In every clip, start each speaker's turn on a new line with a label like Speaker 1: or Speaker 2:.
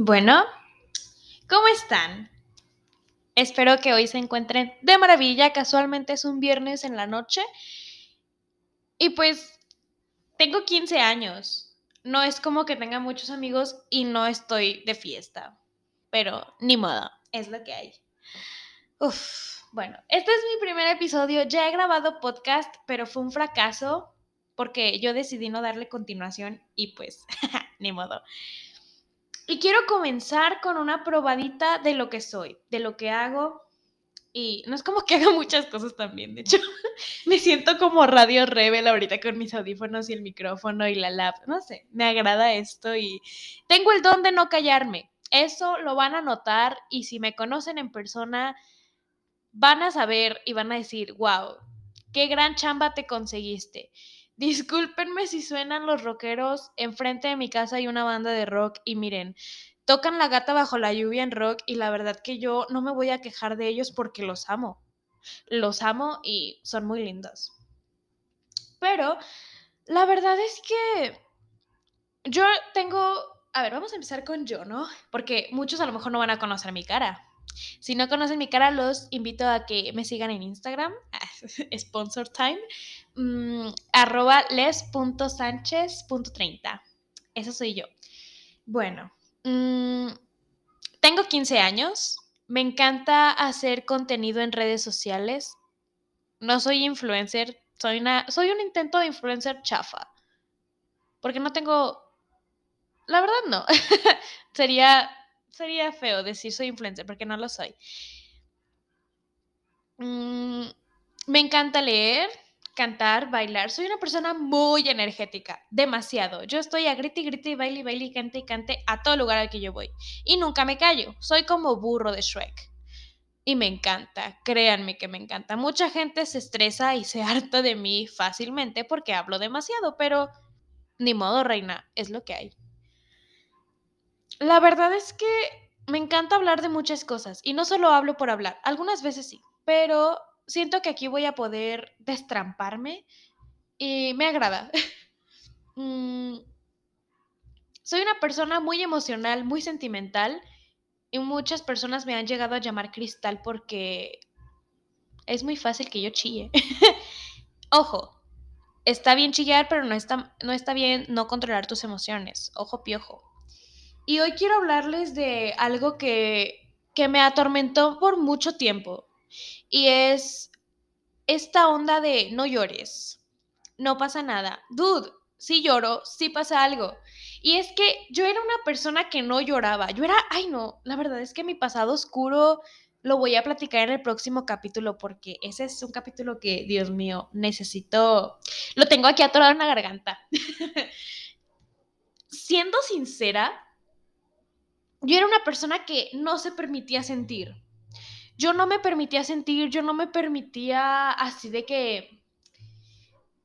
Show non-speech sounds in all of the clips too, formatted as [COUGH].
Speaker 1: Bueno, ¿cómo están? Espero que hoy se encuentren de maravilla. Casualmente es un viernes en la noche. Y pues tengo 15 años. No es como que tenga muchos amigos y no estoy de fiesta. Pero ni modo, es lo que hay. Uf, bueno, este es mi primer episodio. Ya he grabado podcast, pero fue un fracaso porque yo decidí no darle continuación y pues, [LAUGHS] ni modo. Y quiero comenzar con una probadita de lo que soy, de lo que hago. Y no es como que haga muchas cosas también, de hecho, [LAUGHS] me siento como Radio Rebel ahorita con mis audífonos y el micrófono y la lap. No sé, me agrada esto y tengo el don de no callarme. Eso lo van a notar y si me conocen en persona, van a saber y van a decir, wow, qué gran chamba te conseguiste. Discúlpenme si suenan los rockeros. Enfrente de mi casa hay una banda de rock y miren, tocan La gata bajo la lluvia en rock y la verdad que yo no me voy a quejar de ellos porque los amo. Los amo y son muy lindos. Pero la verdad es que yo tengo... A ver, vamos a empezar con yo, ¿no? Porque muchos a lo mejor no van a conocer mi cara. Si no conocen mi cara, los invito a que me sigan en Instagram, [LAUGHS] sponsor time, mm, arroba les.sánchez.30. Eso soy yo. Bueno, mm, tengo 15 años, me encanta hacer contenido en redes sociales. No soy influencer, soy, una, soy un intento de influencer chafa. Porque no tengo... La verdad no. [LAUGHS] Sería sería feo decir soy influencer porque no lo soy. Mm, me encanta leer, cantar, bailar. Soy una persona muy energética, demasiado. Yo estoy a grite y grite y baile y baile y cante y cante a todo lugar al que yo voy. Y nunca me callo. Soy como burro de Shrek. Y me encanta, créanme que me encanta. Mucha gente se estresa y se [LAUGHS] harta de mí fácilmente porque hablo demasiado, pero ni modo, reina, es lo que hay. La verdad es que me encanta hablar de muchas cosas y no solo hablo por hablar, algunas veces sí, pero siento que aquí voy a poder destramparme y me agrada. [LAUGHS] Mm, soy una persona muy emocional, muy sentimental y muchas personas me han llegado a llamar cristal porque es muy fácil que yo chille. [LAUGHS] Ojo, está bien chillar, pero no está, no está bien no controlar tus emociones. Ojo piojo. Y hoy quiero hablarles de algo que, que me atormentó por mucho tiempo. Y es esta onda de no llores, no pasa nada. Dude, sí lloro, sí pasa algo. Y es que yo era una persona que no lloraba. Yo era, ay no, la verdad es que mi pasado oscuro lo voy a platicar en el próximo capítulo porque ese es un capítulo que, Dios mío, necesito... Lo tengo aquí atorado en la garganta. [LAUGHS] Siendo sincera, yo era una persona que no se permitía sentir. Yo no me permitía sentir, yo no me permitía así de que...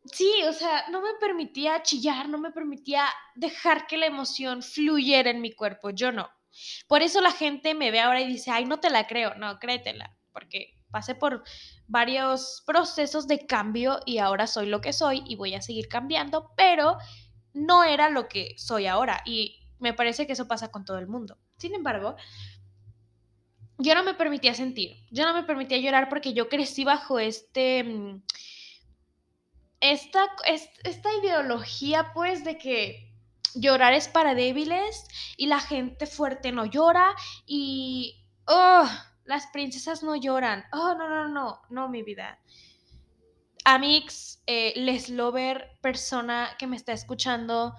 Speaker 1: Sí, o sea, no me permitía chillar, no me permitía dejar que la emoción fluyera en mi cuerpo, yo no. Por eso la gente me ve ahora y dice, ay, no te la creo, no, créetela, porque pasé por varios procesos de cambio y ahora soy lo que soy y voy a seguir cambiando, pero no era lo que soy ahora y me parece que eso pasa con todo el mundo. Sin embargo, yo no me permitía sentir, yo no me permitía llorar porque yo crecí bajo este... Mm, esta, esta ideología pues de que llorar es para débiles y la gente fuerte no llora y... Oh, las princesas no lloran. Oh, no, no, no, no, mi vida. Amix, eh, Les Lover, persona que me está escuchando,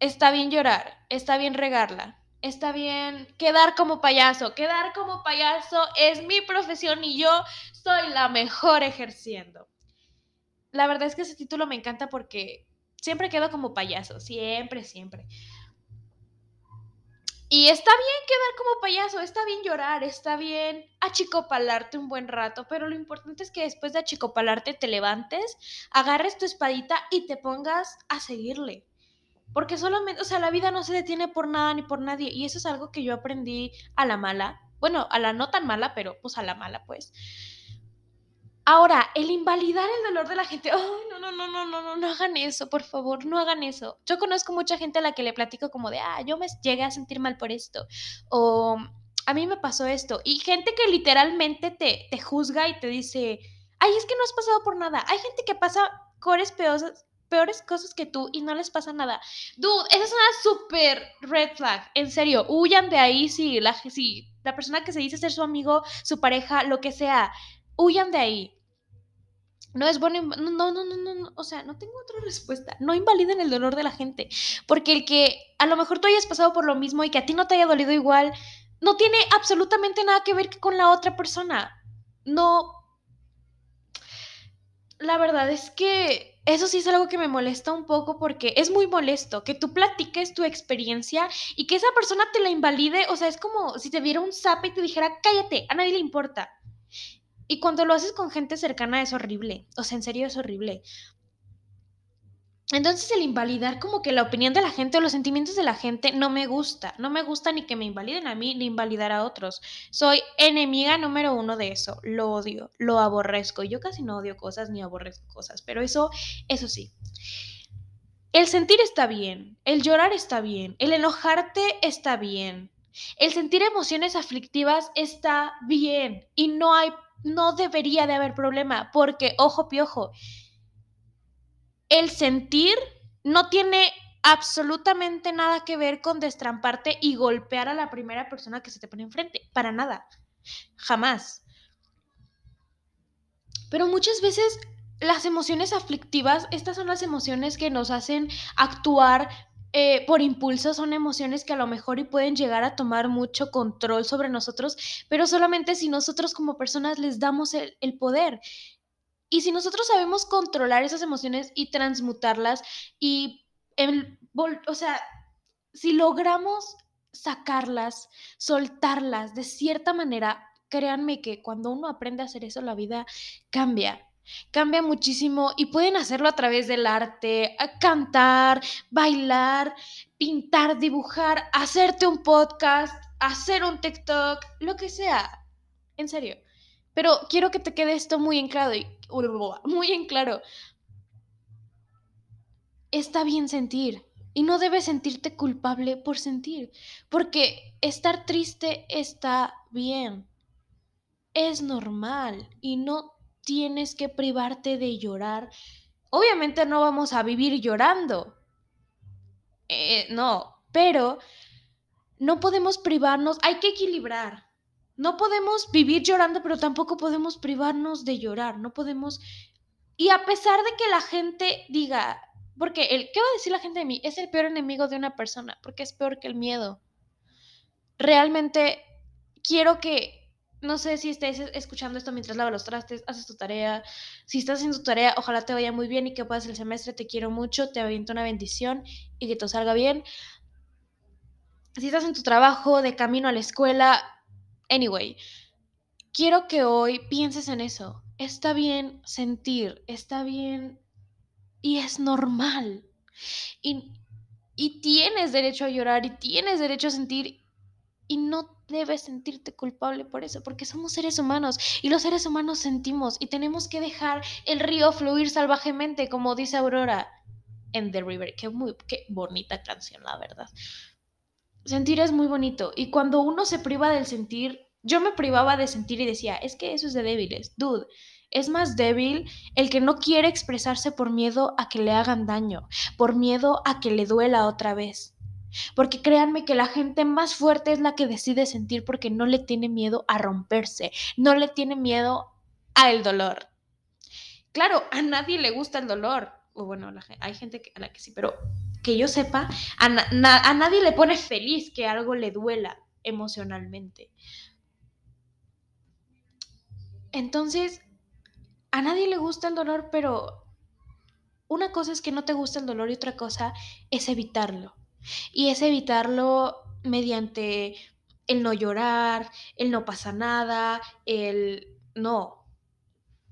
Speaker 1: está bien llorar, está bien regarla, está bien quedar como payaso. Quedar como payaso es mi profesión y yo soy la mejor ejerciendo. La verdad es que ese título me encanta porque siempre quedo como payaso, siempre, siempre. Y está bien quedar como payaso, está bien llorar, está bien achicopalarte un buen rato, pero lo importante es que después de achicopalarte te levantes, agarres tu espadita y te pongas a seguirle. Porque solamente, o sea, la vida no se detiene por nada ni por nadie. Y eso es algo que yo aprendí a la mala. Bueno, a la no tan mala, pero pues a la mala, pues. Ahora, el invalidar el dolor de la gente, ay, no, no, no, no, no, no, no hagan eso, por favor, no hagan eso. Yo conozco mucha gente a la que le platico como de, ah, yo me llegué a sentir mal por esto, o a mí me pasó esto, y gente que literalmente te, te juzga y te dice, ay, es que no has pasado por nada. Hay gente que pasa cores peores, peores cosas que tú y no les pasa nada. Dude, esa es una super red flag. En serio, huyan de ahí si la, si la persona que se dice ser su amigo, su pareja, lo que sea, huyan de ahí. No es bueno, no, no, no, no, no, o sea, no tengo otra respuesta. No invaliden el dolor de la gente, porque el que a lo mejor tú hayas pasado por lo mismo y que a ti no te haya dolido igual, no tiene absolutamente nada que ver con la otra persona. No. La verdad es que eso sí es algo que me molesta un poco porque es muy molesto que tú platiques tu experiencia y que esa persona te la invalide. O sea, es como si te viera un zap y te dijera, cállate, a nadie le importa. Y cuando lo haces con gente cercana es horrible. O sea, en serio es horrible. Entonces el invalidar como que la opinión de la gente o los sentimientos de la gente no me gusta. No me gusta ni que me invaliden a mí ni invalidar a otros. Soy enemiga número uno de eso. Lo odio, lo aborrezco. Yo casi no odio cosas ni aborrezco cosas, pero eso, eso sí. El sentir está bien, el llorar está bien, el enojarte está bien, el sentir emociones aflictivas está bien y no hay no debería de haber problema, porque, ojo piojo, el sentir no tiene absolutamente nada que ver con destramparte y golpear a la primera persona que se te pone enfrente, para nada, jamás. Pero muchas veces las emociones aflictivas, estas son las emociones que nos hacen actuar eh, por impulso son emociones que a lo mejor y pueden llegar a tomar mucho control sobre nosotros, pero solamente si nosotros como personas les damos el, poder. Y si nosotros sabemos controlar esas emociones y transmutarlas y, o sea, si logramos sacarlas, soltarlas de cierta manera, créanme que cuando uno aprende a hacer eso, la vida cambia. Cambia muchísimo y pueden hacerlo a través del arte, cantar, bailar, pintar, dibujar, hacerte un podcast, hacer un TikTok, lo que sea. En serio. Pero quiero que te quede esto muy en claro. Muy en claro. Está bien sentir. Y no debes sentirte culpable por sentir. Porque estar triste está bien. Es normal. Y no tienes que privarte de llorar. Obviamente no vamos a vivir llorando. Eh, no, pero no podemos privarnos, hay que equilibrar. No podemos vivir llorando, pero tampoco podemos privarnos de llorar. No podemos... Y a pesar de que la gente diga, porque el, ¿qué va a decir la gente de mí? Es el peor enemigo de una persona, porque es peor que el miedo. Realmente quiero que no sé si estés escuchando esto mientras lavas los trastes, haces tu tarea. Si estás haciendo tu tarea, ojalá te vaya muy bien y que puedas el semestre. Te quiero mucho, te aviento una bendición y que todo salga bien. Si estás en tu trabajo, de camino a la escuela, anyway, quiero que hoy pienses en eso. Está bien sentir, está bien y es normal. Y, y tienes derecho a llorar y tienes derecho a sentir y no debes sentirte culpable por eso, porque somos seres humanos y los seres humanos sentimos y tenemos que dejar el río fluir salvajemente, como dice Aurora en The River. Qué, muy, qué bonita canción, la verdad. Sentir es muy bonito y cuando uno se priva del sentir, yo me privaba de sentir y decía, es que eso es de débiles, dude. Es más débil el que no quiere expresarse por miedo a que le hagan daño, por miedo a que le duela otra vez. Porque créanme que la gente más fuerte es la que decide sentir porque no le tiene miedo a romperse, no le tiene miedo al dolor. Claro, a nadie le gusta el dolor. O bueno, hay gente a la que sí, pero que yo sepa, a, a nadie le pone feliz que algo le duela emocionalmente. Entonces, a nadie le gusta el dolor, pero una cosa es que no te gusta el dolor y otra cosa es evitarlo. Y es evitarlo mediante el no llorar, el no pasa nada, el no.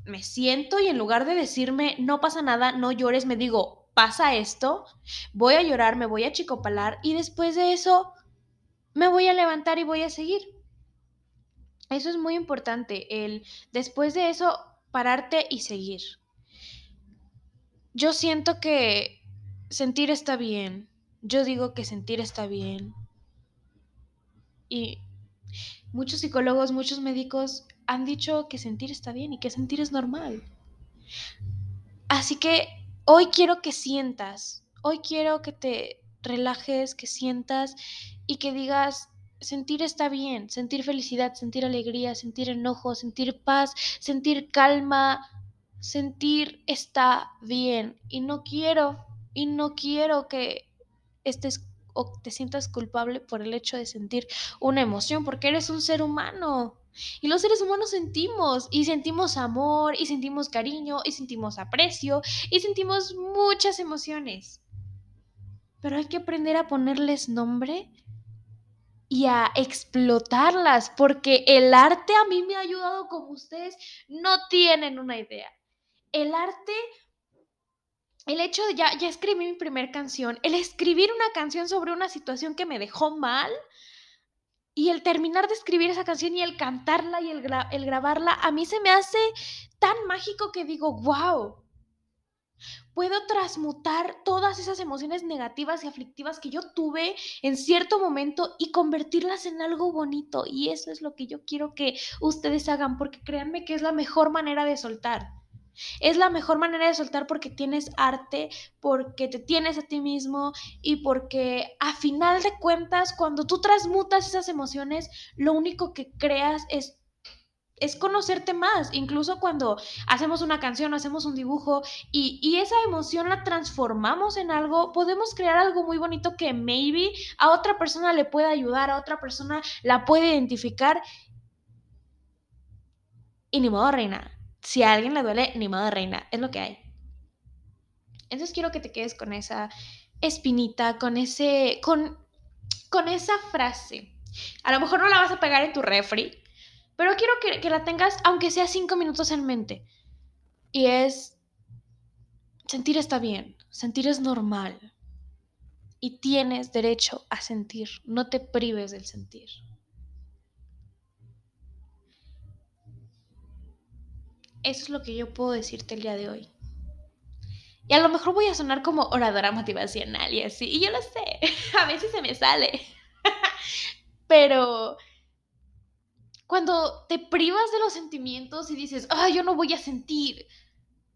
Speaker 1: Me siento y en lugar de decirme no pasa nada, no llores, me digo, pasa esto, voy a llorar, me voy a chicopalar y después de eso me voy a levantar y voy a seguir. Eso es muy importante, el después de eso pararte y seguir. Yo siento que sentir está bien. Yo digo que sentir está bien. Y muchos psicólogos, muchos médicos han dicho que sentir está bien y que sentir es normal. Así que hoy quiero que sientas, hoy quiero que te relajes, que sientas y que digas, sentir está bien, sentir felicidad, sentir alegría, sentir enojo, sentir paz, sentir calma, sentir está bien. Y no quiero, y no quiero que estés o te sientas culpable por el hecho de sentir una emoción, porque eres un ser humano. Y los seres humanos sentimos, y sentimos amor, y sentimos cariño, y sentimos aprecio, y sentimos muchas emociones. Pero hay que aprender a ponerles nombre y a explotarlas, porque el arte a mí me ha ayudado como ustedes no tienen una idea. El arte, el hecho de ya, ya escribí mi primera canción, el escribir una canción sobre una situación que me dejó mal, y el terminar de escribir esa canción y el cantarla y el, el grabarla, a mí se me hace tan mágico que digo, wow, puedo transmutar todas esas emociones negativas y aflictivas que yo tuve en cierto momento y convertirlas en algo bonito. Y eso es lo que yo quiero que ustedes hagan, porque créanme que es la mejor manera de soltar. Es la mejor manera de soltar porque tienes arte, porque te tienes a ti mismo y porque a final de cuentas, cuando tú transmutas esas emociones, lo único que creas es es conocerte más, incluso cuando hacemos una canción, hacemos un dibujo y, y, esa emoción la transformamos en algo, podemos crear algo muy bonito que maybe a otra persona le pueda ayudar, a otra persona la puede identificar. Y ni modo, reina. Si a alguien le duele, ni modo, reina. Es lo que hay. Entonces quiero que te quedes con esa espinita, con ese, con, con esa frase. A lo mejor no la vas a pegar en tu refri, pero quiero que, la tengas, aunque sea cinco minutos en mente. Y es, sentir está bien, sentir es normal. Y tienes derecho a sentir, no te prives del sentir. Eso es lo que yo puedo decirte el día de hoy. Y a lo mejor voy a sonar como oradora motivacional y así. Y yo lo sé, [LAUGHS] a veces se me sale. [LAUGHS] Pero cuando te privas de los sentimientos y dices, ah, yo no voy a sentir,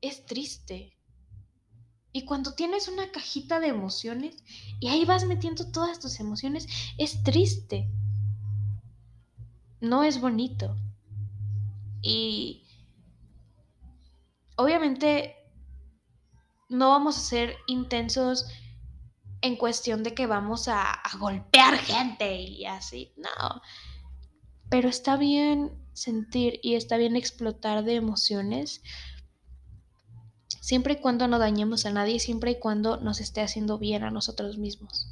Speaker 1: es triste. Y cuando tienes una cajita de emociones y ahí vas metiendo todas tus emociones, es triste. No es bonito. Y obviamente no vamos a ser intensos en cuestión de que vamos a, golpear gente y así. No pero está bien sentir y está bien explotar de emociones siempre y cuando no dañemos a nadie, siempre y cuando nos esté haciendo bien a nosotros mismos.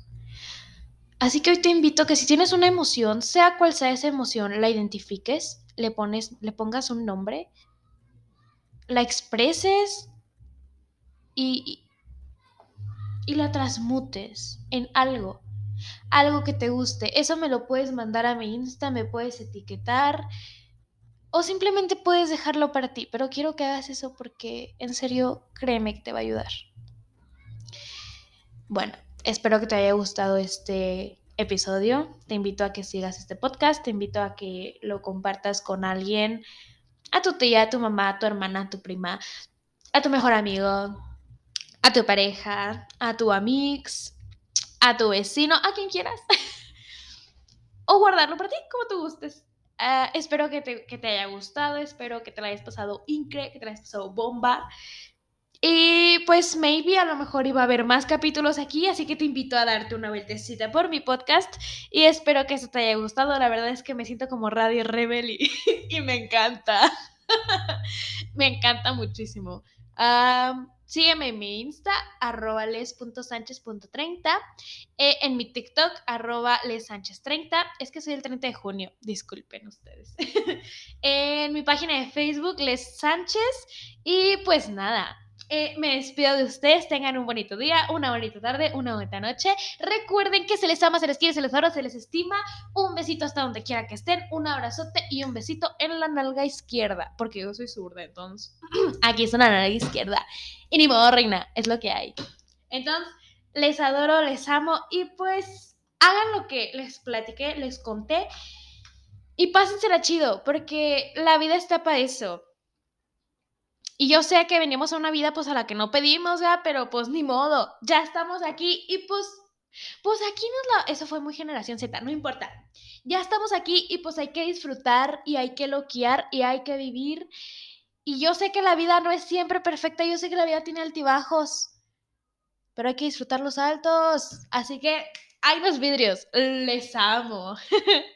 Speaker 1: Así que hoy te invito a que si tienes una emoción, sea cual sea esa emoción, la identifiques, le pones, le pongas un nombre, la expreses y, y la transmutes en algo algo que te guste. Eso me lo puedes mandar a mi Insta, me puedes etiquetar o simplemente puedes dejarlo para ti, pero quiero que hagas eso porque en serio créeme que te va a ayudar. Bueno, espero que te haya gustado este episodio. Te invito a que sigas este podcast, te invito a que lo compartas con alguien, a tu tía, a tu mamá, a tu hermana, a tu prima, a tu mejor amigo, a tu pareja, a tu amix, a tu vecino, a quien quieras. [LAUGHS] o guardarlo para ti, como tú gustes. Ah, espero que te, haya gustado, espero que te la hayas pasado increíble, que te la hayas pasado bomba. Y pues maybe a lo mejor iba a haber más capítulos aquí, así que te invito a darte una vueltecita por mi podcast y espero que eso te haya gustado. La verdad es que me siento como Radio Rebel y, [LAUGHS] me encanta. [LAUGHS] me encanta muchísimo. Sígueme en mi Insta, arroba les.sánchez.30, eh, en mi TikTok, arroba lesánchez30, es que soy el 30 de junio, disculpen ustedes, [LAUGHS] en mi página de Facebook, Les Sánchez, y pues nada, eh, me despido de ustedes. Tengan un bonito día, una bonita tarde, una bonita noche. Recuerden que se les ama, se les quiere, se les adora, se les estima. Un besito hasta donde quiera que estén, un abrazote y un besito en la nalga izquierda. Porque yo soy zurda, entonces [CLEARS THROAT] aquí es una nalga izquierda. Y ni modo, reina, es lo que hay. Entonces, les adoro, les amo y pues hagan lo que les platiqué, les conté. Y pásensela chido, porque la vida está para eso. Y yo sé que venimos a una vida pues a la que no pedimos, ya, pero pues ni modo, ya estamos aquí y pues pues aquí nos la eso fue muy generación Z, no importa. Ya estamos aquí y pues hay que disfrutar y hay que loquear y hay que vivir. Y yo sé que la vida no es siempre perfecta, yo sé que la vida tiene altibajos, pero hay que disfrutar los altos. Así que hay los vidrios, les amo. [LAUGHS]